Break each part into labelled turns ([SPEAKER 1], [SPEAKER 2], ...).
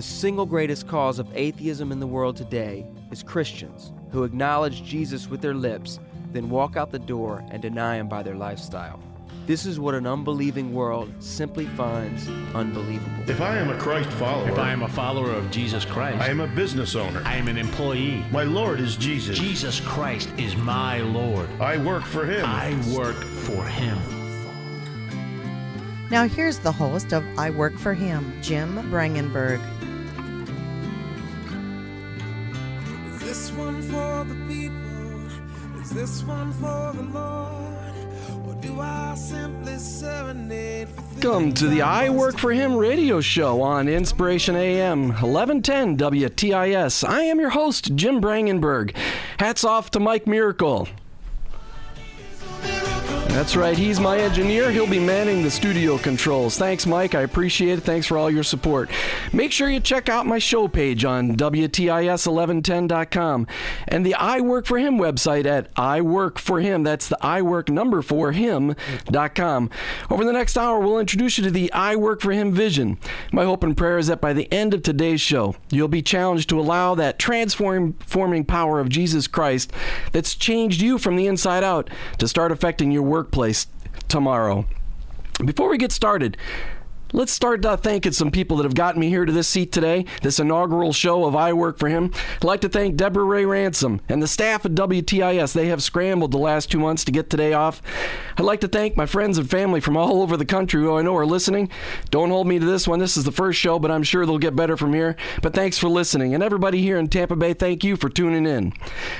[SPEAKER 1] The single greatest cause of atheism in the world today is Christians who acknowledge Jesus with their lips, then walk out the door and deny him by their lifestyle. This is what an unbelieving world simply finds unbelievable.
[SPEAKER 2] If I am a Christ follower,
[SPEAKER 3] If I am a follower of Jesus Christ,
[SPEAKER 2] I am a business owner.
[SPEAKER 3] I am an employee.
[SPEAKER 2] My Lord is Jesus.
[SPEAKER 3] Jesus Christ is my Lord.
[SPEAKER 2] I work for Him.
[SPEAKER 3] I work for Him.
[SPEAKER 4] Now, here's the host of I Work for Him, Jim Brangenberg.
[SPEAKER 5] For the people? Is this one for the Lord? Or do I simply serenade for
[SPEAKER 6] Welcome to the I Work for Him radio show on Inspiration AM 1110 WTIS. I am your host, Jim Brangenberg. Hats off to Mike Miracle. That's right, he's my engineer. He'll be manning the studio controls. Thanks, Mike. I appreciate it. Thanks for all your support. Make sure you check out my show page on WTIS1110.com and the I Work for Him website at I Work for Him. That's the I Work number for Him.com. Over the next hour, we'll introduce you to the I Work for Him vision. My hope and prayer is that by the end of today's show, you'll be challenged to allow that transforming power of Jesus Christ that's changed you from the inside out to start affecting your workplace tomorrow. Before we get started, Let's start uh, thanking some people that have gotten me here to this seat today, this inaugural show of I Work for Him. I'd like to thank Deborah Ray Ransom and the staff at WTIS. They have scrambled the last two months to get today off. I'd like to thank my friends and family from all over the country who I know are listening. Don't hold me to this one. This is the first show, but I'm sure they'll get better from here. But thanks for listening. And everybody here in Tampa Bay, thank you for tuning in.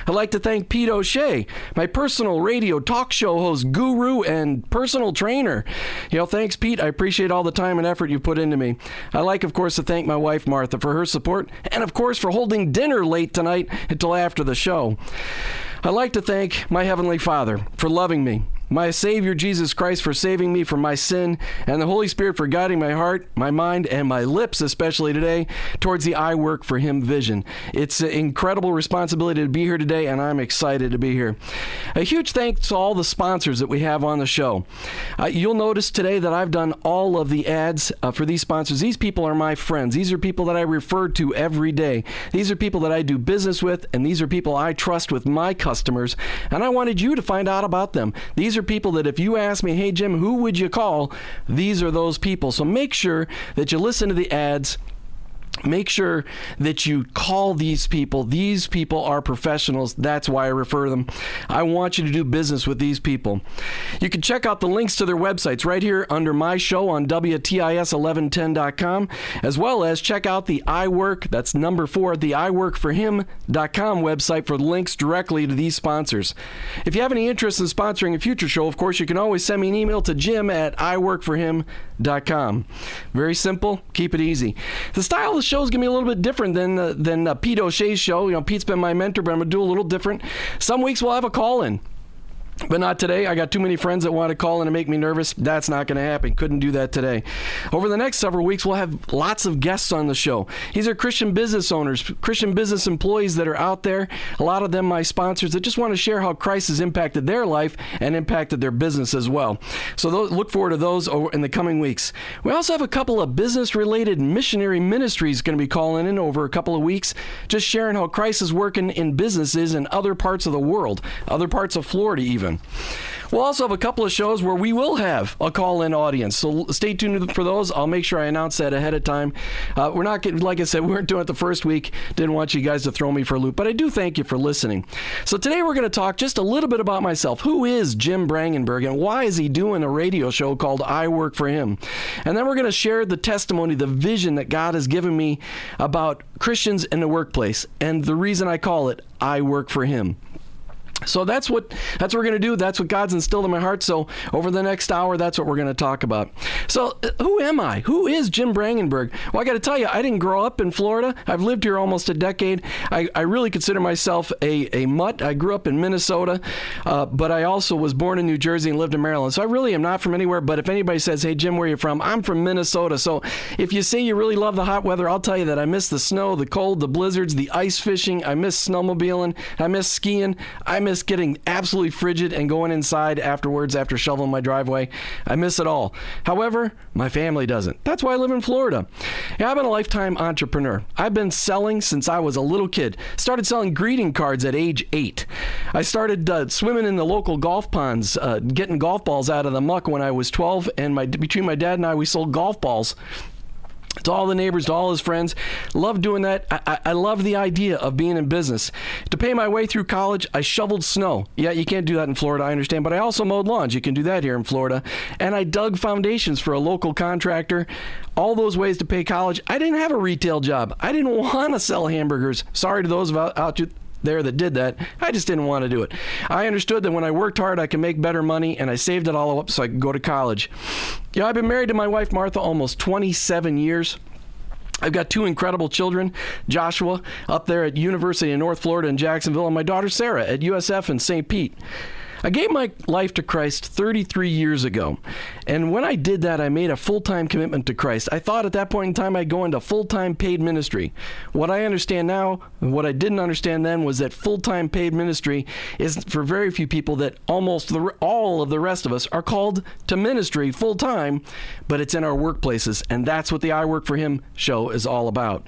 [SPEAKER 6] I'd like to thank Pete O'Shea, my personal radio talk show host, guru, and personal trainer. You know, thanks, Pete. I appreciate all the time and effort you put into me. I'd like, of course, to thank my wife, Martha, for her support, and of course, for holding dinner late tonight until after the show. I'd like to thank my Heavenly Father for loving me, my Savior Jesus Christ for saving me from my sin, and the Holy Spirit for guiding my heart, my mind, and my lips, especially today, towards the I Work for Him vision. It's an incredible responsibility to be here today, and I'm excited to be here. A huge thanks to all the sponsors that we have on the show. Uh, you'll notice today that I've done all of the ads uh, for these sponsors. These people are my friends. These are people that I refer to every day. These are people that I do business with, and these are people I trust with my customers. And I wanted you to find out about them. These are people that if you ask me, hey, Jim, who would you call? These are those people. So make sure that you listen to the ads make sure that you call these people. These people are professionals. That's why I refer them. I want you to do business with these people. You can check out the links to their websites right here under my show on WTIS1110.com, as well as check out the iWork, that's number four, the iWorkForHim.com website for links directly to these sponsors. If you have any interest in sponsoring a future show, of course, you can always send me an email to jim at iWorkForHim.com. Very simple, keep it easy. The style of show is going to be a little bit different than uh, than uh, Pete O'Shea's show. You know, Pete's been my mentor, but I'm going to do a little different. Some weeks we'll have a call in. But not today. I got too many friends that want to call in and make me nervous. That's not going to happen. Couldn't do that today. Over the next several weeks, we'll have lots of guests on the show. These are Christian business owners, Christian business employees that are out there. A lot of them, my sponsors, that just want to share how Christ has impacted their life and impacted their business as well. So those, look forward to those in the coming weeks. We also have a couple of business related missionary ministries going to be calling in over a couple of weeks, just sharing how Christ is working in businesses in other parts of the world, other parts of Florida, even. We'll also have a couple of shows where we will have a call-in audience, so stay tuned for those. I'll make sure I announce that ahead of time. Uh, we're not getting, like I said, we weren't doing it the first week. Didn't want you guys to throw me for a loop, but I do thank you for listening. So today we're going to talk just a little bit about myself. Who is Jim Brangenberg, and why is he doing a radio show called I Work for Him? And then we're going to share the testimony, the vision that God has given me about Christians in the workplace, and the reason I call it I Work for Him. So that's what that's what we're going to do. That's what God's instilled in my heart. So over the next hour, that's what we're going to talk about. So uh, who am I? Who is Jim Brangenberg? Well, I got to tell you, I didn't grow up in Florida. I've lived here almost a decade. I, I really consider myself a, a mutt. I grew up in Minnesota, uh, but I also was born in New Jersey and lived in Maryland. So I really am not from anywhere. But if anybody says, "Hey Jim, where are you from?" I'm from Minnesota. So if you say you really love the hot weather, I'll tell you that I miss the snow, the cold, the blizzards, the ice fishing. I miss snowmobiling. I miss skiing. I miss miss getting absolutely frigid and going inside afterwards after shoveling my driveway. I miss it all. However, my family doesn't. That's why I live in Florida. Yeah, I've been a lifetime entrepreneur. I've been selling since I was a little kid. Started selling greeting cards at age eight. I started uh, swimming in the local golf ponds, uh, getting golf balls out of the muck when I was 12. And my between my dad and I, we sold golf balls to all the neighbors, to all his friends. Love doing that. I, I, I love the idea of being in business. To pay my way through college, I shoveled snow. Yeah, you can't do that in Florida, I understand, but I also mowed lawns. You can do that here in Florida. And I dug foundations for a local contractor. All those ways to pay college. I didn't have a retail job. I didn't want to sell hamburgers. Sorry to those out, out there that did that. I just didn't want to do it. I understood that when I worked hard, I could make better money, and I saved it all up so I could go to college. You know, I've been married to my wife, Martha, almost 27 years. I've got two incredible children, Joshua up there at University of North Florida in Jacksonville, and my daughter Sarah at USF in St. Pete. I gave my life to Christ 33 years ago. And when I did that, I made a full time commitment to Christ. I thought at that point in time I'd go into full time paid ministry. What I understand now, and what I didn't understand then, was that full time paid ministry is for very few people that almost the, all of the rest of us are called to ministry full time, but it's in our workplaces. And that's what the I Work for Him show is all about.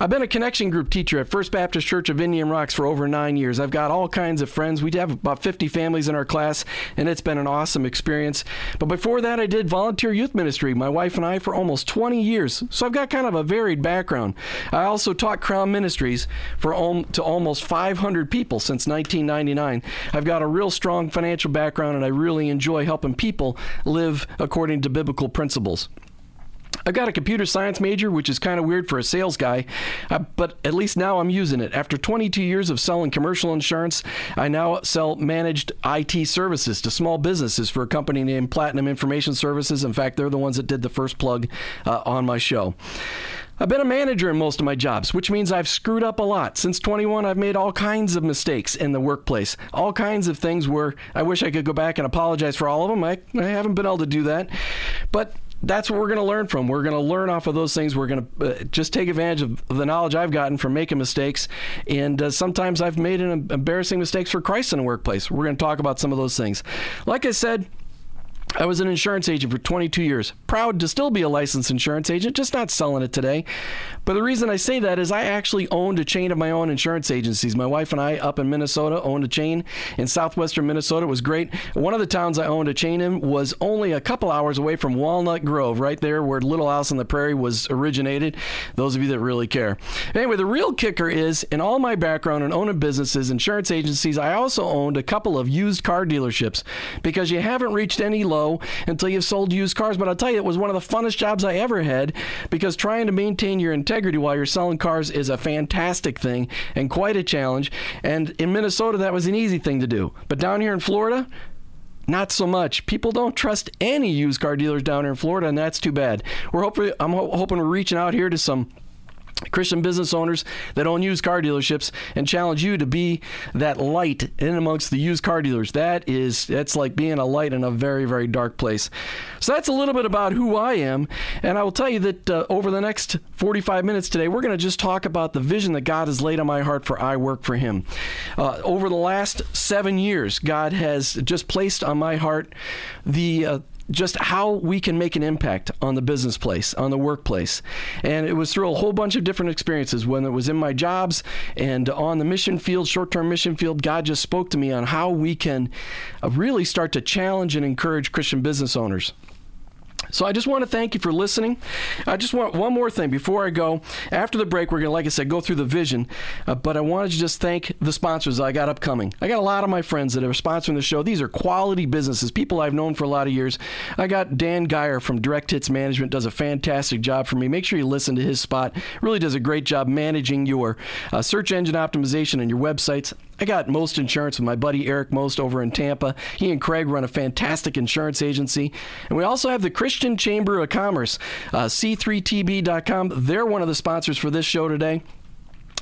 [SPEAKER 6] I've been a connection group teacher at First Baptist Church of Indian Rocks for over nine years. I've got all kinds of friends. We have about 50 families in our class, and it's been an awesome experience. But before that, I did volunteer youth ministry, my wife and I, for almost 20 years. So I've got kind of a varied background. I also taught Crown Ministries for al- to almost 500 people since 1999. I've got a real strong financial background, and I really enjoy helping people live according to biblical principles. I've got a computer science major, which is kind of weird for a sales guy, uh, but at least now I'm using it. After 22 years of selling commercial insurance, I now sell managed IT services to small businesses for a company named Platinum Information Services. In fact, they're the ones that did the first plug uh, on my show. I've been a manager in most of my jobs, which means I've screwed up a lot. Since 21, I've made all kinds of mistakes in the workplace. All kinds of things where I wish I could go back and apologize for all of them. I, I haven't been able to do that. But that's what we're going to learn from. We're going to learn off of those things. We're going to uh, just take advantage of the knowledge I've gotten from making mistakes. And uh, sometimes I've made an embarrassing mistakes for Christ in the workplace. We're going to talk about some of those things. Like I said, I was an insurance agent for 22 years. Proud to still be a licensed insurance agent, just not selling it today. But the reason I say that is I actually owned a chain of my own insurance agencies. My wife and I up in Minnesota owned a chain in southwestern Minnesota. It was great. One of the towns I owned a chain in was only a couple hours away from Walnut Grove, right there where Little House on the Prairie was originated. Those of you that really care. Anyway, the real kicker is in all my background in owning businesses, insurance agencies, I also owned a couple of used car dealerships because you haven't reached any low until you've sold used cars. But I'll tell you, it was one of the funnest jobs I ever had because trying to maintain your integrity while you're selling cars is a fantastic thing and quite a challenge. And in Minnesota, that was an easy thing to do. But down here in Florida, not so much. People don't trust any used car dealers down here in Florida, and that's too bad. We're hoping I'm ho- hoping we're reaching out here to some Christian business owners that own used car dealerships and challenge you to be that light in amongst the used car dealers. That is that's like being a light in a very very dark place. So that's a little bit about who I am, and I will tell you that uh, over the next 45 minutes today, we're going to just talk about the vision that God has laid on my heart for I work for Him. Uh, over the last seven years, God has just placed on my heart the uh, just how we can make an impact on the business place, on the workplace. And it was through a whole bunch of different experiences. When it was in my jobs and on the mission field, short term mission field, God just spoke to me on how we can really start to challenge and encourage Christian business owners. So I just want to thank you for listening. I just want one more thing before I go. After the break, we're going to, like I said, go through the vision. Uh, but I wanted to just thank the sponsors I got upcoming. I got a lot of my friends that are sponsoring the show. These are quality businesses, people I've known for a lot of years. I got Dan Geyer from Direct Hits Management, does a fantastic job for me. Make sure you listen to his spot. Really does a great job managing your uh, search engine optimization and your websites. I got Most Insurance with my buddy Eric Most over in Tampa. He and Craig run a fantastic insurance agency. And we also have the Christian Chamber of Commerce, uh, C3TB.com. They're one of the sponsors for this show today.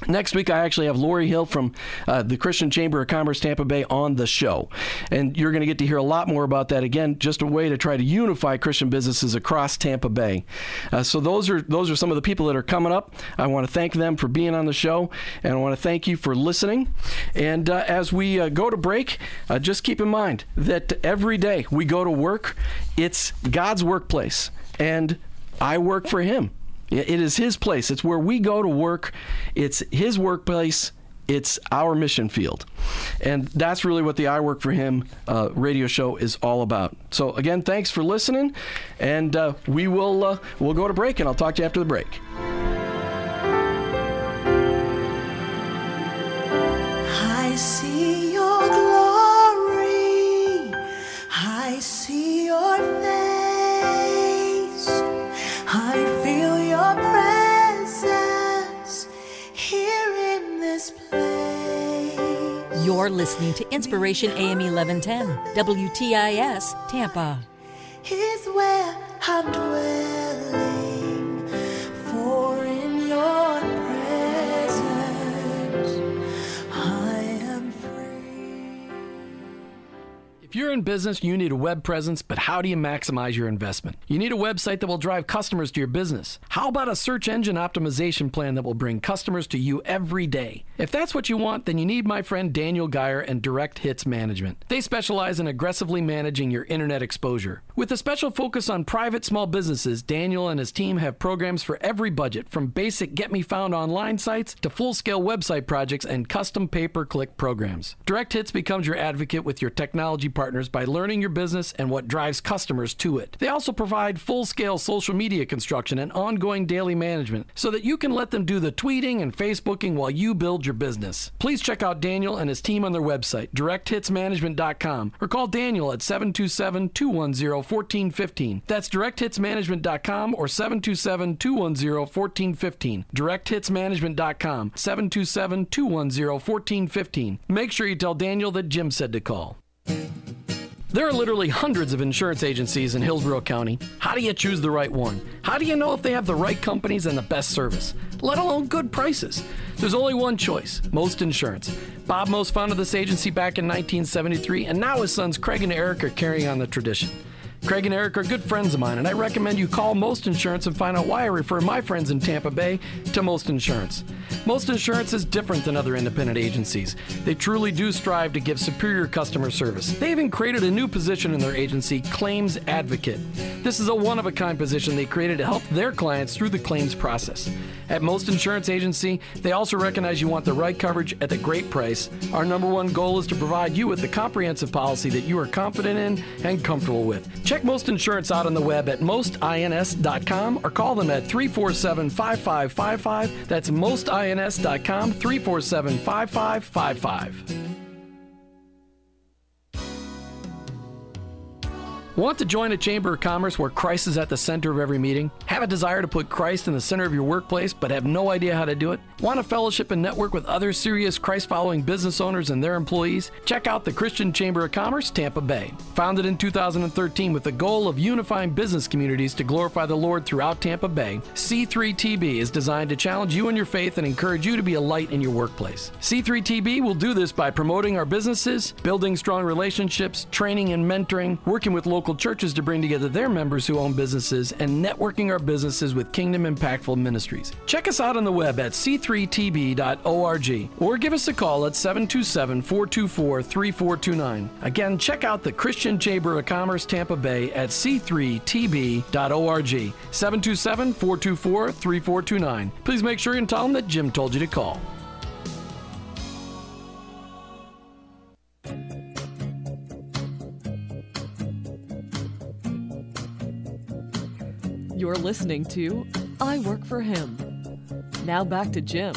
[SPEAKER 6] Next week, I actually have Lori Hill from uh, the Christian Chamber of Commerce Tampa Bay on the show. And you're going to get to hear a lot more about that. Again, just a way to try to unify Christian businesses across Tampa Bay. Uh, so those are those are some of the people that are coming up. I want to thank them for being on the show, and I want to thank you for listening. And uh, as we uh, go to break, uh, just keep in mind that every day we go to work, it's God's workplace, and I work for Him. It is his place. It's where we go to work. It's his workplace. It's our mission field. And that's really what the I Work for Him uh, radio show is all about. So, again, thanks for listening. And uh, we will uh, we'll go to break, and I'll talk to you after the break.
[SPEAKER 7] You're listening to Inspiration AM 1110, WTIS, Tampa.
[SPEAKER 8] Is where I'm dwelling.
[SPEAKER 6] You're in business, you need a web presence, but how do you maximize your investment? You need a website that will drive customers to your business. How about a search engine optimization plan that will bring customers to you every day? If that's what you want, then you need my friend Daniel Geyer and Direct Hits Management. They specialize in aggressively managing your internet exposure. With a special focus on private small businesses, Daniel and his team have programs for every budget, from basic get me found online sites to full scale website projects and custom pay per click programs. Direct Hits becomes your advocate with your technology partners by learning your business and what drives customers to it. They also provide full scale social media construction and ongoing daily management so that you can let them do the tweeting and Facebooking while you build your business. Please check out Daniel and his team on their website, directhitsmanagement.com, or call Daniel at 727 210 1415. That's directhitsmanagement.com or 727 210 1415. Directhitsmanagement.com, 727 210 1415. Make sure you tell Daniel that Jim said to call. There are literally hundreds of insurance agencies in Hillsborough County. How do you choose the right one? How do you know if they have the right companies and the best service, let alone good prices? There's only one choice Most Insurance. Bob Most founded this agency back in 1973, and now his sons Craig and Eric are carrying on the tradition. Craig and Eric are good friends of mine, and I recommend you call Most Insurance and find out why I refer my friends in Tampa Bay to Most Insurance. Most Insurance is different than other independent agencies. They truly do strive to give superior customer service. They even created a new position in their agency, Claims Advocate. This is a one of a kind position they created to help their clients through the claims process. At Most Insurance Agency, they also recognize you want the right coverage at the great price. Our number one goal is to provide you with the comprehensive policy that you are confident in and comfortable with. Check Most Insurance out on the web at mostins.com or call them at 347 5555. That's mostins.com 347 5555. Want to join a Chamber of Commerce where Christ is at the center of every meeting? Have a desire to put Christ in the center of your workplace but have no idea how to do it? Want to fellowship and network with other serious Christ following business owners and their employees? Check out the Christian Chamber of Commerce, Tampa Bay. Founded in 2013 with the goal of unifying business communities to glorify the Lord throughout Tampa Bay, C3TB is designed to challenge you in your faith and encourage you to be a light in your workplace. C3TB will do this by promoting our businesses, building strong relationships, training and mentoring, working with local churches to bring together their members who own businesses, and networking our businesses with kingdom impactful ministries. Check us out on the web at c3tb.org or give us a call at 727 424 3429. Again, check out the Christian Chamber of Commerce Tampa Bay at c3tb.org 727 424 3429. Please make sure and tell them that Jim told you to call.
[SPEAKER 9] You're listening to I Work for Him. Now back to Jim.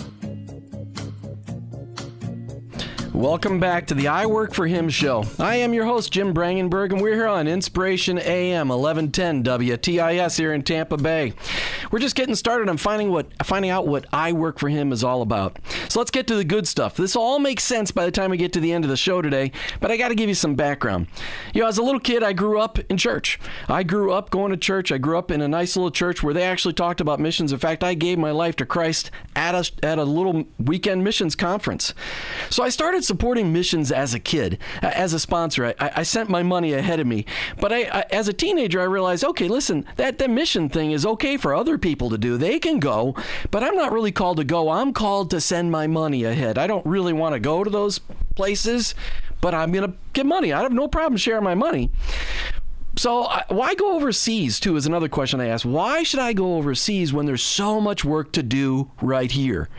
[SPEAKER 6] Welcome back to the I Work for Him show. I am your host, Jim Brangenberg, and we're here on Inspiration AM 1110 WTIS here in Tampa Bay. we're just getting started on finding what finding out what I work for him is all about. So let's get to the good stuff. This all makes sense by the time we get to the end of the show today, but I got to give you some background. You know, as a little kid, I grew up in church. I grew up going to church. I grew up in a nice little church where they actually talked about missions. In fact, I gave my life to Christ at a at a little weekend missions conference. So I started supporting missions as a kid, as a sponsor. I, I sent my money ahead of me, but I, I, as a teenager, I realized, okay, listen, that that mission thing is okay for other people to do. They can go, but I'm not really called to go. I'm called to send my money ahead. I don't really want to go to those places, but I'm going to get money. I have no problem sharing my money. So, uh, why go overseas, too, is another question I ask. Why should I go overseas when there's so much work to do right here?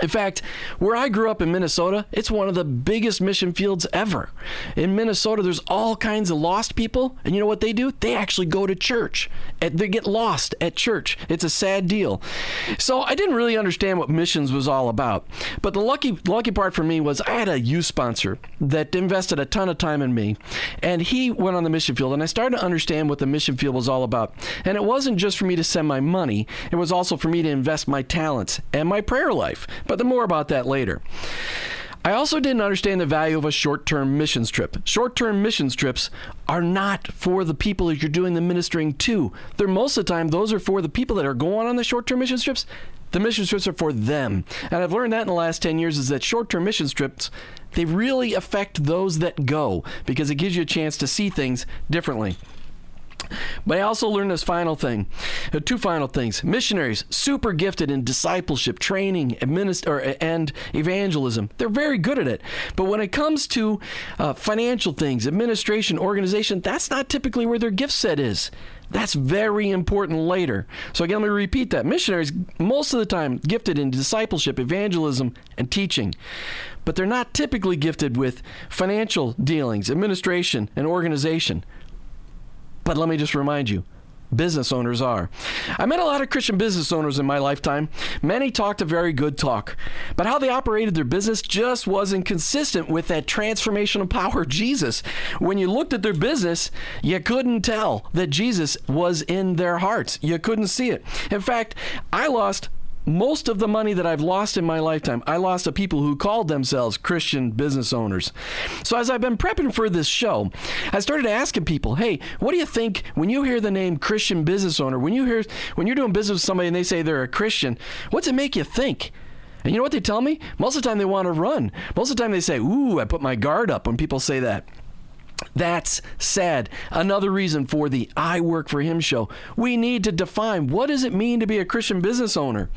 [SPEAKER 6] In fact, where I grew up in Minnesota, it's one of the biggest mission fields ever. In Minnesota, there's all kinds of lost people, and you know what they do? They actually go to church. They get lost at church. It's a sad deal. So I didn't really understand what missions was all about. But the lucky lucky part for me was I had a youth sponsor that invested a ton of time in me, and he went on the mission field, and I started to understand what the mission field was all about. And it wasn't just for me to send my money; it was also for me to invest my talents and my prayer life but the more about that later. I also didn't understand the value of a short term missions trip. Short term missions trips are not for the people that you're doing the ministering to. They're most of the time, those are for the people that are going on the short term missions trips. The mission trips are for them. And I've learned that in the last 10 years is that short term mission trips, they really affect those that go because it gives you a chance to see things differently. But I also learned this final thing, uh, two final things. Missionaries, super gifted in discipleship, training, administ- and evangelism. They're very good at it. But when it comes to uh, financial things, administration, organization, that's not typically where their gift set is. That's very important later. So, again, let me repeat that. Missionaries, most of the time, gifted in discipleship, evangelism, and teaching. But they're not typically gifted with financial dealings, administration, and organization. But let me just remind you, business owners are. I met a lot of Christian business owners in my lifetime. Many talked a very good talk, but how they operated their business just wasn't consistent with that transformational power of Jesus. When you looked at their business, you couldn't tell that Jesus was in their hearts. You couldn't see it. In fact, I lost most of the money that I've lost in my lifetime, I lost to people who called themselves Christian business owners. So as I've been prepping for this show, I started asking people, "Hey, what do you think when you hear the name Christian business owner? When you hear when you're doing business with somebody and they say they're a Christian, what's it make you think?" And you know what they tell me? Most of the time they want to run. Most of the time they say, "Ooh, I put my guard up" when people say that. That's sad. Another reason for the I Work for Him show. We need to define what does it mean to be a Christian business owner?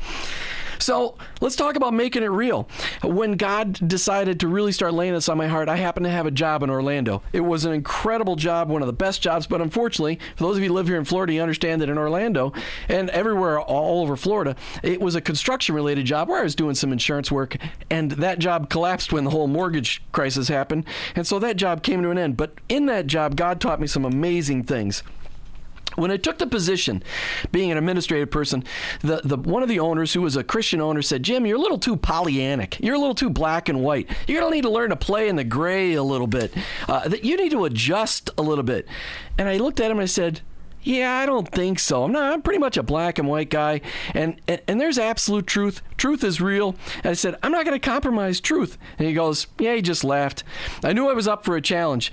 [SPEAKER 6] So let's talk about making it real. When God decided to really start laying this on my heart, I happened to have a job in Orlando. It was an incredible job, one of the best jobs, but unfortunately, for those of you who live here in Florida, you understand that in Orlando and everywhere all over Florida, it was a construction related job where I was doing some insurance work, and that job collapsed when the whole mortgage crisis happened. And so that job came to an end. But in that job, God taught me some amazing things when I took the position, being an administrative person, the, the one of the owners, who was a Christian owner, said, "Jim, you're a little too Pollyannic. You're a little too black and white. You're gonna need to learn to play in the gray a little bit. Uh, that you need to adjust a little bit." And I looked at him and I said, yeah, I don't think so. I'm not. I'm pretty much a black and white guy, and and, and there's absolute truth. Truth is real. And I said, I'm not going to compromise truth. And he goes, Yeah. He just laughed. I knew I was up for a challenge.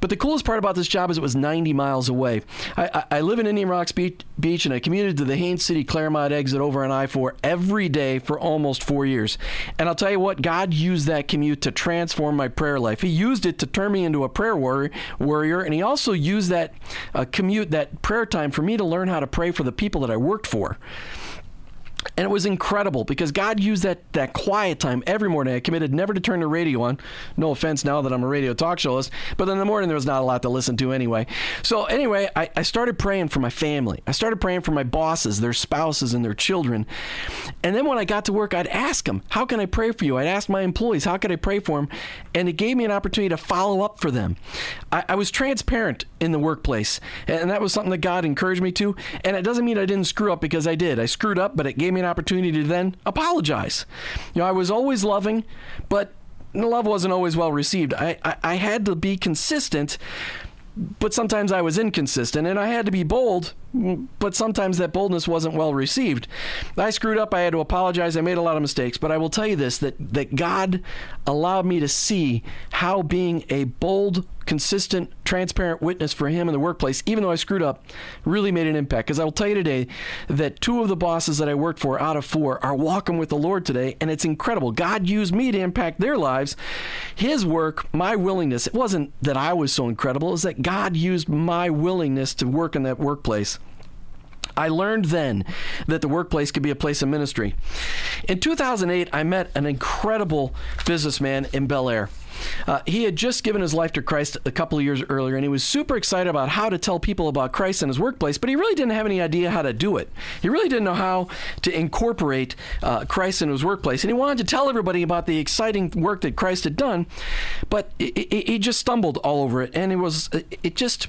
[SPEAKER 6] But the coolest part about this job is it was 90 miles away. I, I, I live in Indian Rocks Beach, Beach, and I commuted to the Haines City Clermont exit over on I 4 every day for almost four years. And I'll tell you what, God used that commute to transform my prayer life. He used it to turn me into a prayer warrior, warrior and He also used that uh, commute, that prayer time, for me to learn how to pray for the people that I worked for. And it was incredible because God used that, that quiet time every morning. I committed never to turn the radio on. No offense now that I'm a radio talk show host, but in the morning there was not a lot to listen to anyway. So, anyway, I, I started praying for my family. I started praying for my bosses, their spouses, and their children. And then when I got to work, I'd ask them, How can I pray for you? I'd ask my employees, How can I pray for them? And it gave me an opportunity to follow up for them. I, I was transparent in the workplace, and that was something that God encouraged me to. And it doesn't mean I didn't screw up because I did. I screwed up, but it gave me an opportunity to then apologize. You know, I was always loving, but love wasn't always well received. I, I, I had to be consistent, but sometimes I was inconsistent, and I had to be bold, but sometimes that boldness wasn't well received. I screwed up. I had to apologize. I made a lot of mistakes. But I will tell you this that, that God allowed me to see how being a bold, consistent, transparent witness for Him in the workplace, even though I screwed up, really made an impact. Because I will tell you today that two of the bosses that I worked for out of four are walking with the Lord today, and it's incredible. God used me to impact their lives. His work, my willingness, it wasn't that I was so incredible, it was that God used my willingness to work in that workplace. I learned then that the workplace could be a place of ministry. In 2008, I met an incredible businessman in Belleair. Uh, he had just given his life to Christ a couple of years earlier, and he was super excited about how to tell people about Christ in his workplace, but he really didn't have any idea how to do it. He really didn't know how to incorporate uh, Christ in his workplace, and he wanted to tell everybody about the exciting work that Christ had done, but he just stumbled all over it, and it was it just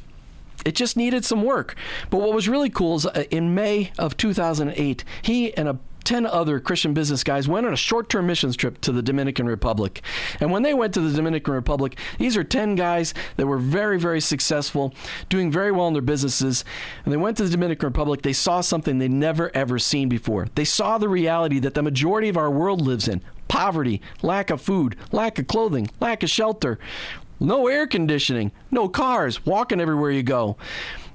[SPEAKER 6] it just needed some work. But what was really cool is uh, in May of 2008, he and a 10 other Christian business guys went on a short term missions trip to the Dominican Republic. And when they went to the Dominican Republic, these are 10 guys that were very, very successful, doing very well in their businesses. And they went to the Dominican Republic. They saw something they'd never, ever seen before. They saw the reality that the majority of our world lives in poverty, lack of food, lack of clothing, lack of shelter, no air conditioning, no cars, walking everywhere you go.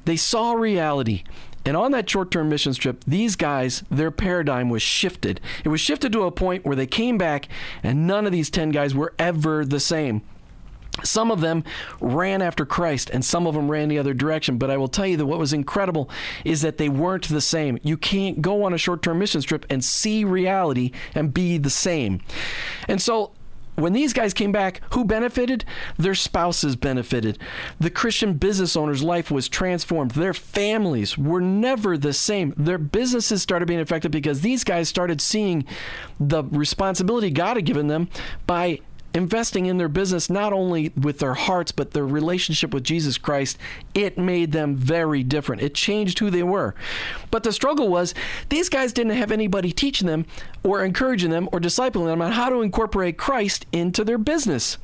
[SPEAKER 6] They saw reality. And on that short term missions trip, these guys, their paradigm was shifted. It was shifted to a point where they came back, and none of these 10 guys were ever the same. Some of them ran after Christ and some of them ran the other direction. But I will tell you that what was incredible is that they weren't the same. You can't go on a short term missions trip and see reality and be the same. And so when these guys came back, who benefited? Their spouses benefited. The Christian business owner's life was transformed. Their families were never the same. Their businesses started being affected because these guys started seeing the responsibility God had given them by investing in their business not only with their hearts but their relationship with Jesus Christ, it made them very different. It changed who they were. But the struggle was these guys didn't have anybody teaching them or encouraging them or discipling them on how to incorporate Christ into their business.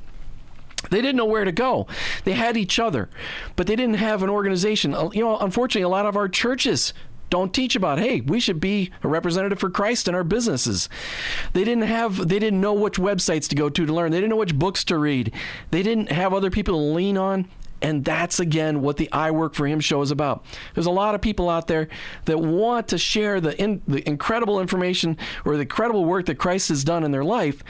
[SPEAKER 6] They didn't know where to go. They had each other, but they didn't have an organization. Uh, you know, unfortunately, a lot of our churches don't teach about hey we should be a representative for christ in our businesses they didn't have they didn't know which websites to go to to learn they didn't know which books to read they didn't have other people to lean on and that's again what the I Work for Him show is about. There's a lot of people out there that want to share the, in, the incredible information or the incredible work that Christ has done in their life,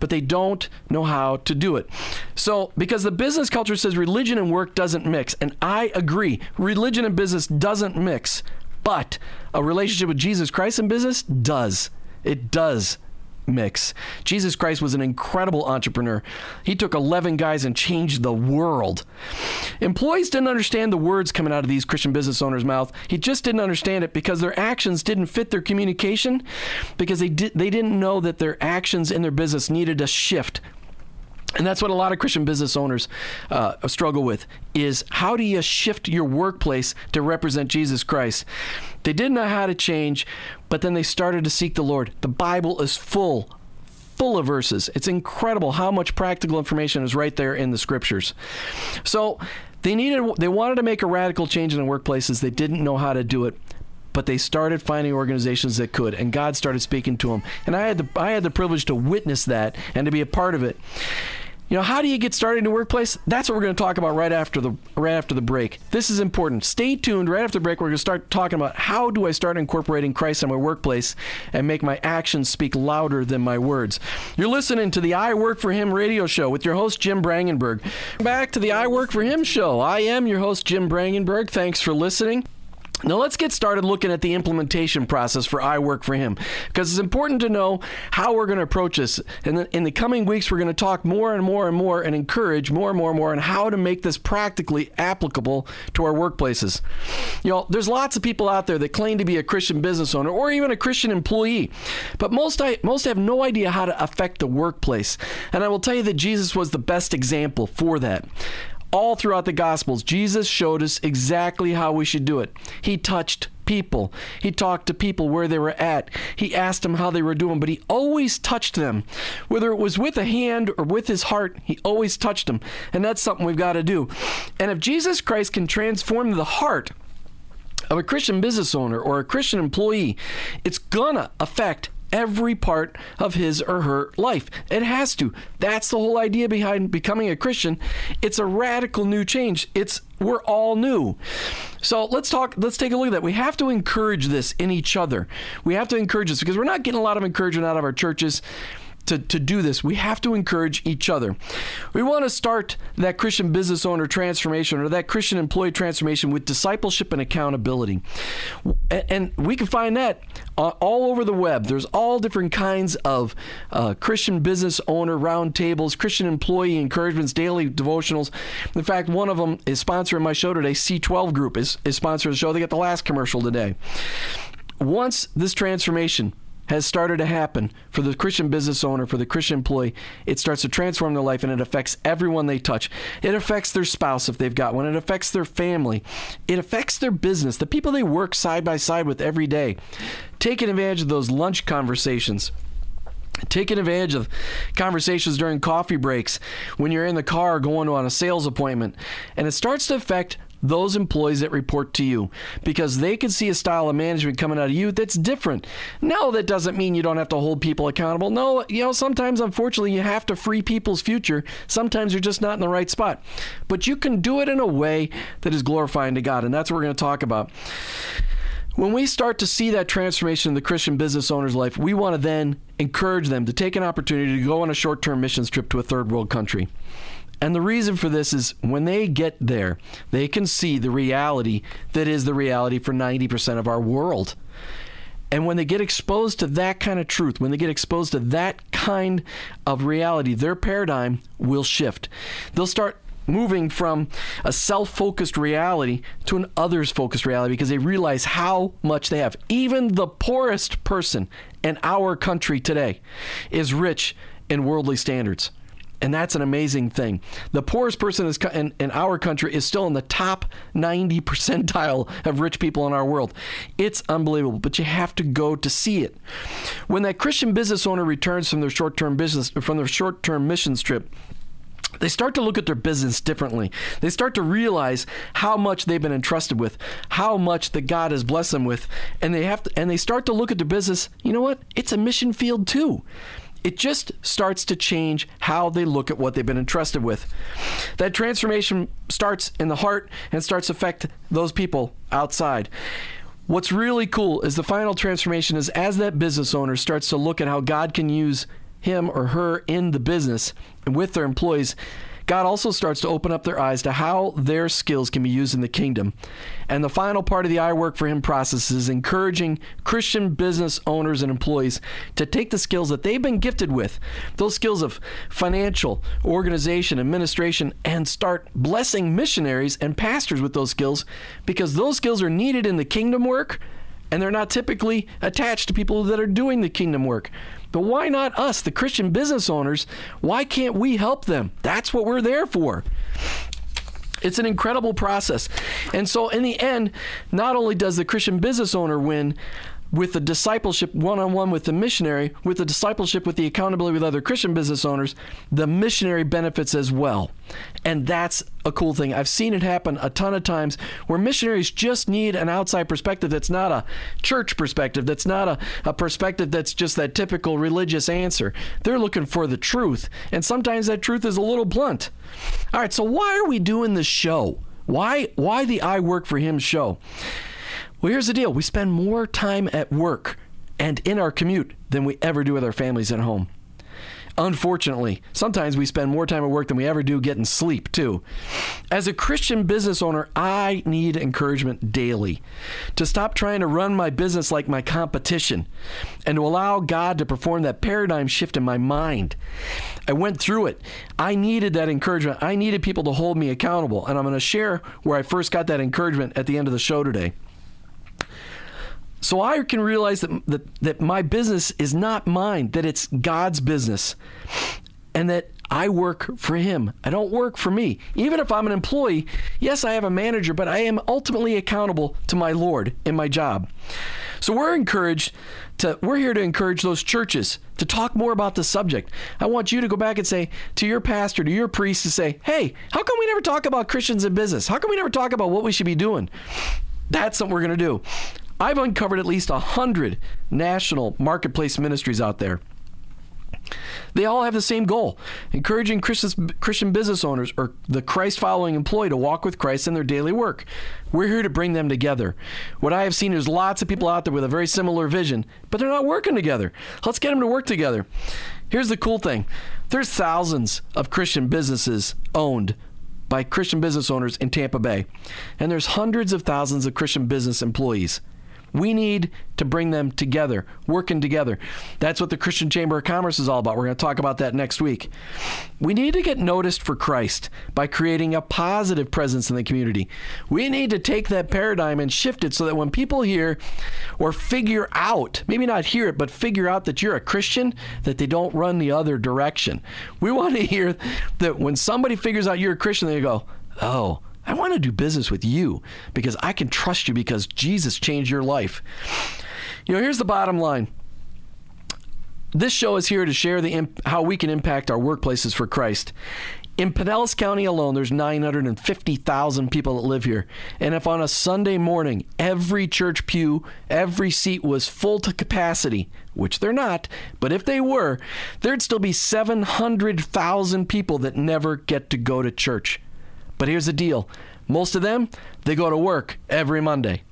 [SPEAKER 6] but they don't know how to do it. So, because the business culture says religion and work doesn't mix, and I agree, religion and business doesn't mix. But a relationship with Jesus Christ in business does. It does mix. Jesus Christ was an incredible entrepreneur. He took 11 guys and changed the world. Employees didn't understand the words coming out of these Christian business owners' mouth. He just didn't understand it because their actions didn't fit their communication because they did they didn't know that their actions in their business needed a shift and that's what a lot of Christian business owners uh, struggle with is how do you shift your workplace to represent Jesus Christ? They didn't know how to change, but then they started to seek the Lord. The Bible is full full of verses. It's incredible how much practical information is right there in the scriptures. So, they needed they wanted to make a radical change in the workplaces. They didn't know how to do it but they started finding organizations that could and God started speaking to them and I had the I had the privilege to witness that and to be a part of it you know, how do you get started in the workplace? That's what we're going to talk about right after the right after the break. This is important. Stay tuned. Right after the break, we're going to start talking about how do I start incorporating Christ in my workplace and make my actions speak louder than my words. You're listening to the I Work for Him radio show with your host Jim Brangenberg. Back to the I Work for Him show. I am your host Jim Brangenberg. Thanks for listening. Now let's get started looking at the implementation process for I Work for Him because it's important to know how we're going to approach this. And in, the coming weeks, we're going to talk more and more and more and encourage more and more and more on how to make this practically applicable to our workplaces. You know, there's lots of people out there that claim to be a Christian business owner or even a Christian employee, but most I, most have no idea how to affect the workplace. And I will tell you that Jesus was the best example for that all throughout the Gospels, Jesus showed us exactly how we should do it. He touched people. He talked to people where they were at. He asked them how they were doing, but he always touched them. Whether it was with a hand or with his heart, he always touched them. And that's something we've got to do. And if Jesus Christ can transform the heart of a Christian business owner or a Christian employee, it's gonna affect every part of his or her life. It has to. That's the whole idea behind becoming a Christian. It's a radical new change. It's we're all new. So let's talk let's take a look at that. We have to encourage this in each other. We have to encourage this because we're not getting a lot of encouragement out of our churches to, to do this. We have to encourage each other. We want to start that Christian business owner transformation or that Christian employee transformation with discipleship and accountability. And, we can find that uh, all over the web. There's all different kinds of uh, Christian business owner roundtables, Christian employee encouragements, daily devotionals. In fact, one of them is sponsoring my show today. C12 Group is, is sponsoring the show. They got the last commercial today. Once this transformation has started to happen for the Christian business owner, for the Christian employee. It starts to transform their life and it affects everyone they touch. It affects their spouse if they've got one, it affects their family, it affects their business, the people they work side by side with every day. Taking advantage of those lunch conversations taking advantage of conversations during coffee breaks when you're in the car going on a sales appointment and it starts to affect those employees that report to you because they can see a style of management coming out of you that's different. No, that doesn't mean you don't have to hold people accountable. No, you know, sometimes unfortunately you have to free people's future. Sometimes you're just not in the right spot. But you can do it in a way that is glorifying to God, and that's what we're going to talk about. When we start to see that transformation in the Christian business owner's life, we want to then encourage them to take an opportunity to go on a short term missions trip to a third world country. And the reason for this is when they get there, they can see the reality that is the reality for 90% of our world. And when they get exposed to that kind of truth, when they get exposed to that kind of reality, their paradigm will shift. They'll start moving from a self focused reality to an others focused reality because they realize how much they have. Even the poorest person in our country today is rich in worldly standards. And that's an amazing thing. The poorest person in, in our country is still in the top 90 percentile of rich people in our world. It's unbelievable, but you have to go to see it. When that Christian business owner returns from their short-term business from their short-term missions trip, they start to look at their business differently. They start to realize how much they've been entrusted with, how much that God has blessed them with, and they have to, and they start to look at their business. You know what? It's a mission field too it just starts to change how they look at what they've been entrusted with. That transformation starts in the heart and starts to affect those people outside. What's really cool is the final transformation is as that business owner starts to look at how God can use him or her in the business and with their employees God also starts to open up their eyes to how their skills can be used in the kingdom. And the final part of the I Work for Him process is encouraging Christian business owners and employees to take the skills that they've been gifted with, those skills of financial, organization, administration, and start blessing missionaries and pastors with those skills because those skills are needed in the kingdom work and they're not typically attached to people that are doing the kingdom work. But why not us, the Christian business owners? Why can't we help them? That's what we're there for. It's an incredible process. And so, in the end, not only does the Christian business owner win, with the discipleship one on one with the missionary, with the discipleship with the accountability with other Christian business owners, the missionary benefits as well. And that's a cool thing. I've seen it happen a ton of times where missionaries just need an outside perspective that's not a church perspective, that's not a, a perspective that's just that typical religious answer. They're looking for the truth. And sometimes that truth is a little blunt. All right, so why are we doing this show? Why why the I Work for Him show? Well, here's the deal we spend more time at work and in our commute than we ever do with our families at home. Unfortunately, sometimes we spend more time at work than we ever do getting sleep, too. As a Christian business owner, I need encouragement daily to stop trying to run my business like my competition and to allow God to perform that paradigm shift in my mind. I went through it. I needed that encouragement. I needed people to hold me accountable. And I'm going to share where I first got that encouragement at the end of the show today. So I can realize that, that, that my business is not mine, that it's God's business, and that I work for Him. I don't work for me. Even if I'm an employee, yes, I have a manager, but I am ultimately accountable to my Lord in my job. So we're encouraged to, we're here to encourage those churches to talk more about the subject. I want you to go back and say to your pastor, to your priest, to say, hey, how come we never talk about Christians in business? How come we never talk about what we should be doing? That's something we're going to do. I've uncovered at least a hundred national marketplace ministries out there. They all have the same goal encouraging Christian business owners or the Christ following employee to walk with Christ in their daily work. We're here to bring them together. What I have seen is lots of people out there with a very similar vision, but they're not working together. Let's get them to work together. Here's the cool thing there's thousands of Christian businesses owned by Christian business owners in Tampa Bay, and there's hundreds of thousands of Christian business employees. We need to bring them together, working together. That's what the Christian Chamber of Commerce is all about. We're going to talk about that next week. We need to get noticed for Christ by creating a positive presence in the community. We need to take that paradigm and shift it so that when people hear or figure out, maybe not hear it, but figure out that you're a Christian, that they don't run the other direction. We want to hear that when somebody figures out you're a Christian, they go, oh, I want to do business with you because I can trust you because Jesus changed your life. You know, here's the bottom line. This show is here to share the imp- how we can impact our workplaces for Christ. In Pinellas County alone, there's 950,000 people that live here. And if on a Sunday morning, every church pew, every seat was full to capacity, which they're not, but if they were, there'd still be 700,000 people that never get to go to church. But here's the deal most of them, they go to work every Monday.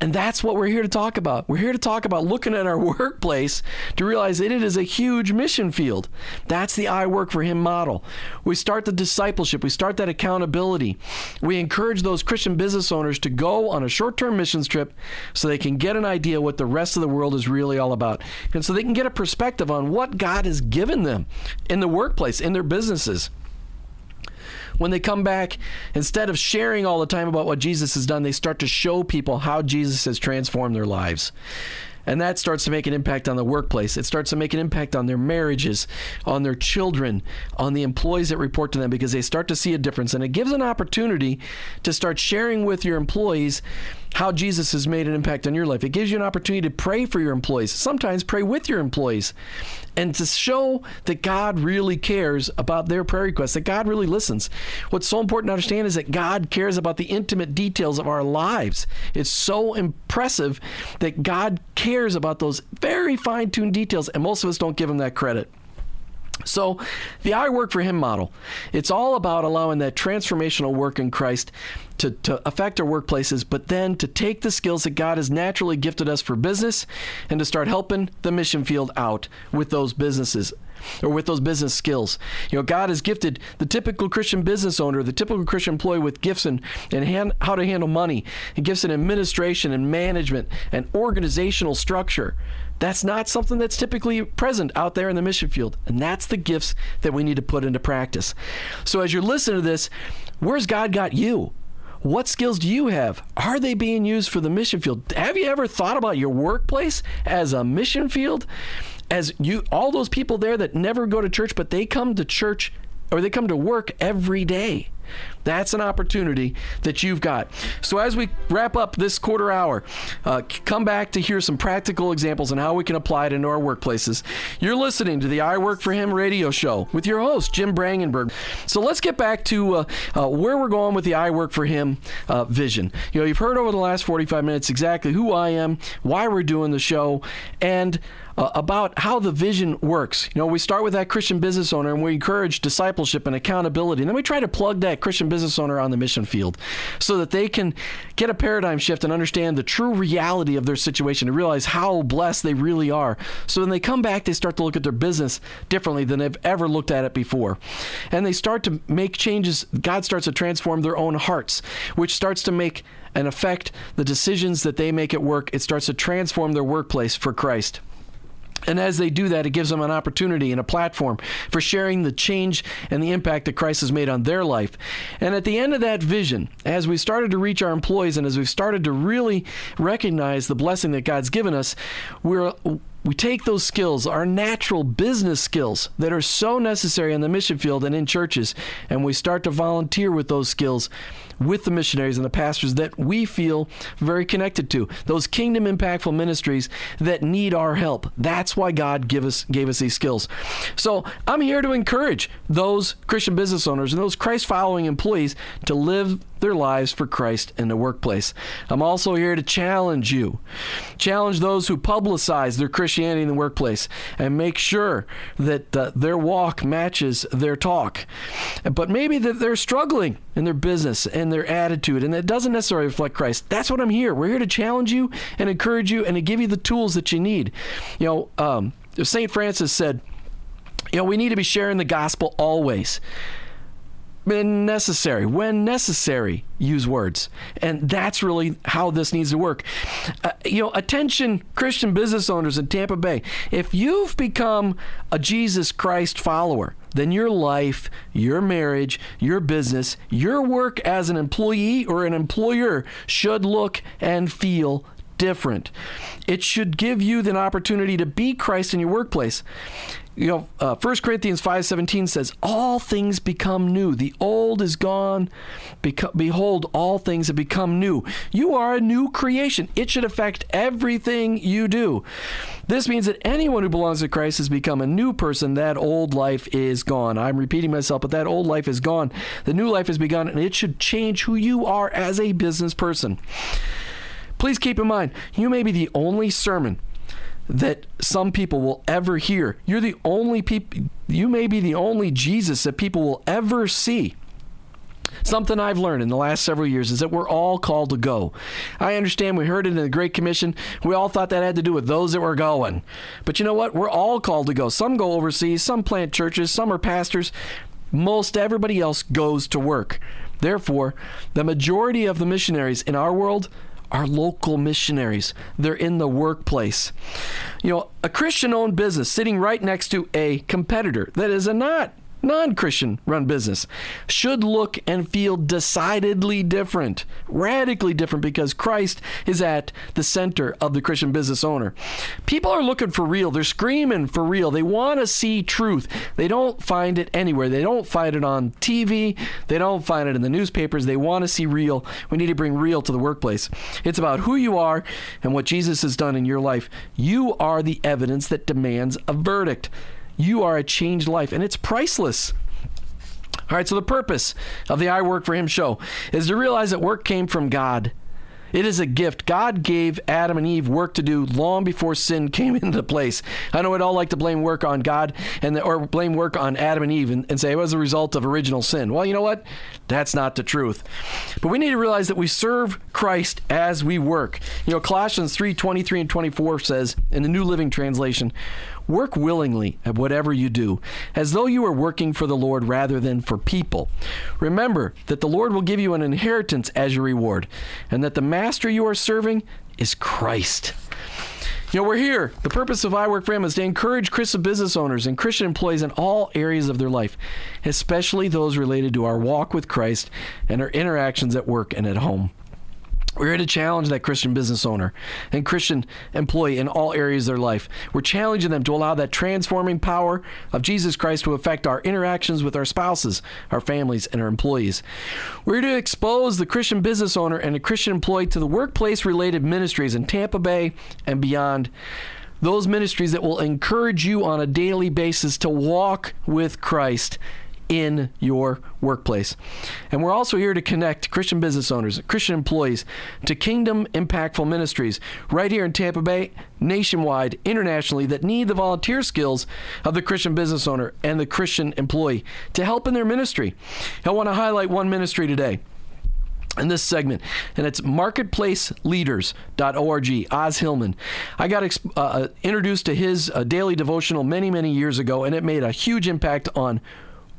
[SPEAKER 6] And that's what we're here to talk about. We're here to talk about looking at our workplace to realize that it is a huge mission field. That's the I work for him model. We start the discipleship, we start that accountability. We encourage those Christian business owners to go on a short term missions trip so they can get an idea what the rest of the world is really all about. And so they can get a perspective on what God has given them in the workplace, in their businesses when they come back, instead of sharing all the time about what Jesus has done, they start to show people how Jesus has transformed their lives. And that starts to make an impact on the workplace. It starts to make an impact on their marriages, on their children, on the employees that report to them because they start to see a difference. And it gives an opportunity to start sharing with your employees how Jesus has made an impact on your life. It gives you an opportunity to pray for your employees, sometimes pray with your employees, and to show that God really cares about their prayer requests, that God really listens. What's so important to understand is that God cares about the intimate details of our lives. It's so impressive that God cares about those very fine tuned details, and most of us don't give him that credit. So, the I work for him model, it's all about allowing that transformational work in Christ to, to affect our workplaces, but then to take the skills that God has naturally gifted us for business and to start helping the mission field out with those businesses or with those business skills. You know, God has gifted the typical Christian business owner, the typical Christian employee with gifts in, in hand, how to handle money, and gifts in administration and management and organizational structure. That's not something that's typically present out there in the mission field. And that's the gifts that we need to put into practice. So as you're listening to this, where's God got you? What skills do you have? Are they being used for the mission field? Have you ever thought about your workplace as a mission field? As you all those people there that never go to church but they come to church or they come to work every day. That's an opportunity that you've got. So, as we wrap up this quarter hour, uh, come back to hear some practical examples on how we can apply it into our workplaces. You're listening to the I Work for Him radio show with your host, Jim Brangenberg. So, let's get back to uh, uh, where we're going with the I Work for Him uh, vision. You know, you've heard over the last 45 minutes exactly who I am, why we're doing the show, and uh, about how the vision works. You know, we start with that Christian business owner and we encourage discipleship and accountability. And then we try to plug that Christian business owner on the mission field so that they can get a paradigm shift and understand the true reality of their situation and realize how blessed they really are. So when they come back, they start to look at their business differently than they've ever looked at it before. And they start to make changes. God starts to transform their own hearts, which starts to make and affect the decisions that they make at work. It starts to transform their workplace for Christ. And as they do that, it gives them an opportunity and a platform for sharing the change and the impact that Christ has made on their life. And at the end of that vision, as we started to reach our employees and as we've started to really recognize the blessing that God's given us, we're we take those skills, our natural business skills that are so necessary in the mission field and in churches, and we start to volunteer with those skills with the missionaries and the pastors that we feel very connected to. Those kingdom impactful ministries that need our help. That's why God give us gave us these skills. So I'm here to encourage those Christian business owners and those Christ following employees to live their lives for Christ in the workplace. I'm also here to challenge you. Challenge those who publicize their Christianity in the workplace and make sure that uh, their walk matches their talk. But maybe that they're struggling in their business and their attitude and it doesn't necessarily reflect Christ. That's what I'm here. We're here to challenge you and encourage you and to give you the tools that you need. You know, um, St. Francis said, you know, we need to be sharing the gospel always. When necessary, when necessary, use words. And that's really how this needs to work. Uh, you know, attention, Christian business owners in Tampa Bay. If you've become a Jesus Christ follower, then your life, your marriage, your business, your work as an employee or an employer should look and feel different. It should give you the opportunity to be Christ in your workplace. You know, uh, 1 Corinthians 5:17 says, "All things become new. The old is gone. Beco- behold, all things have become new. You are a new creation. It should affect everything you do." This means that anyone who belongs to Christ has become a new person. That old life is gone. I'm repeating myself, but that old life is gone. The new life has begun, and it should change who you are as a business person. Please keep in mind, you may be the only sermon that some people will ever hear. You're the only people, you may be the only Jesus that people will ever see. Something I've learned in the last several years is that we're all called to go. I understand we heard it in the Great Commission. We all thought that had to do with those that were going. But you know what? We're all called to go. Some go overseas, some plant churches, some are pastors. Most everybody else goes to work. Therefore, the majority of the missionaries in our world are local missionaries. They're in the workplace. You know, a Christian owned business sitting right next to a competitor that is a not non Christian run business should look and feel decidedly different, radically different, because Christ is at the center of the Christian business owner. People are looking for real. They're screaming for real. They want to see truth. They don't find it anywhere. They don't find it on TV. They don't find it in the newspapers. They want to see real. We need to bring real to the workplace. It's about who you are and what Jesus has done in your life. You are the evidence that demands a verdict. You are a changed life, and it's priceless. All right, so the purpose of the I Work for Him show is to realize that work came from God. It is a gift. God gave Adam and Eve work to do long before sin came into place. I know we'd all like to blame work on God and the, or blame work on Adam and Eve and, and say it was a result of original sin. Well, you know what? That's not the truth. But we need to realize that we serve Christ as we work. You know, Colossians 3 23 and 24 says in the New Living Translation, Work willingly at whatever you do, as though you were working for the Lord rather than for people. Remember that the Lord will give you an inheritance as your reward, and that the master you are serving is Christ. You know, we're here. The purpose of I Work for Him is to encourage Christian business owners and Christian employees in all areas of their life, especially those related to our walk with Christ and our interactions at work and at home. We're here to challenge that Christian business owner and Christian employee in all areas of their life. We're challenging them to allow that transforming power of Jesus Christ to affect our interactions with our spouses, our families, and our employees. We're here to expose the Christian business owner and the Christian employee to the workplace related ministries in Tampa Bay and beyond. Those ministries that will encourage you on a daily basis to walk with Christ in your workplace. And we're also here to connect Christian business owners, Christian employees to kingdom impactful ministries right here in Tampa Bay, nationwide, internationally that need the volunteer skills of the Christian business owner and the Christian employee to help in their ministry. I want to highlight one ministry today in this segment, and it's marketplaceleaders.org. Os Hillman. I got exp- uh, introduced to his uh, daily devotional many, many years ago, and it made a huge impact on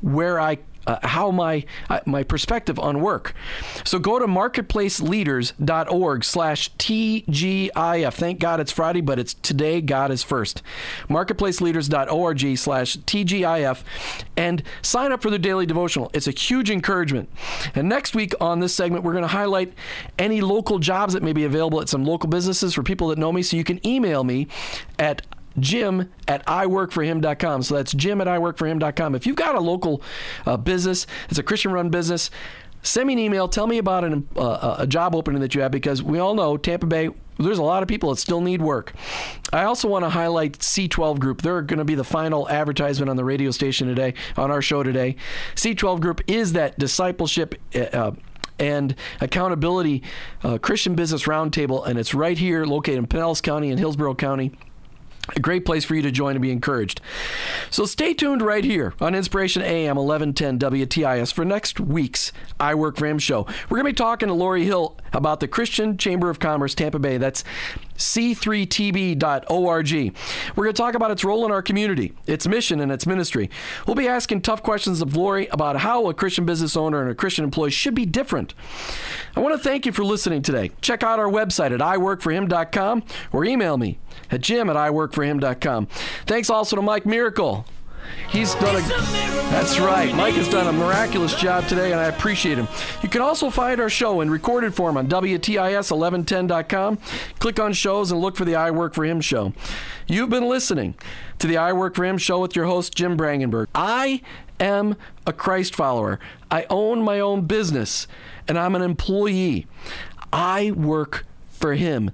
[SPEAKER 6] where I uh, how my uh, my perspective on work. So go to marketplaceleaders.org slash TGIF. Thank God it's Friday, but it's today God is first. Marketplaceleaders.org slash TGIF and sign up for the daily devotional. It's a huge encouragement. And next week on this segment, we're going to highlight any local jobs that may be available at some local businesses for people that know me. So you can email me at jim at iworkforhim.com. So that's jim at iworkforhim.com. If you've got a local uh, business, it's a Christian run business, send me an email. Tell me about an, uh, a job opening that you have because we all know Tampa Bay, there's a lot of people that still need work. I also want to highlight C12 Group. They're going to be the final advertisement on the radio station today, on our show today. C12 Group is that discipleship. Uh, and accountability uh, Christian Business Roundtable, and it's right here, located in Pinellas County and Hillsborough County. A great place for you to join and be encouraged. So stay tuned right here on Inspiration AM 1110 WTIS for next week's I Work for Him show. We're going to be talking to Lori Hill about the Christian Chamber of Commerce Tampa Bay. That's c3tb.org. We're going to talk about its role in our community, its mission, and its ministry. We'll be asking tough questions of Lori about how a Christian business owner and a Christian employee should be different. I want to thank you for listening today. Check out our website at iworkforhim.com or email me at jim at iworkforhim.com. Thanks also to Mike Miracle. He's done a. That's right. Mike has done a miraculous job today, and I appreciate him. You can also find our show in recorded form on WTIS1110.com. Click on shows and look for the I Work for Him show. You've been listening to the I Work for Him show with your host, Jim Brangenberg. I am a Christ follower. I own my own business, and I'm an employee. I work for Him.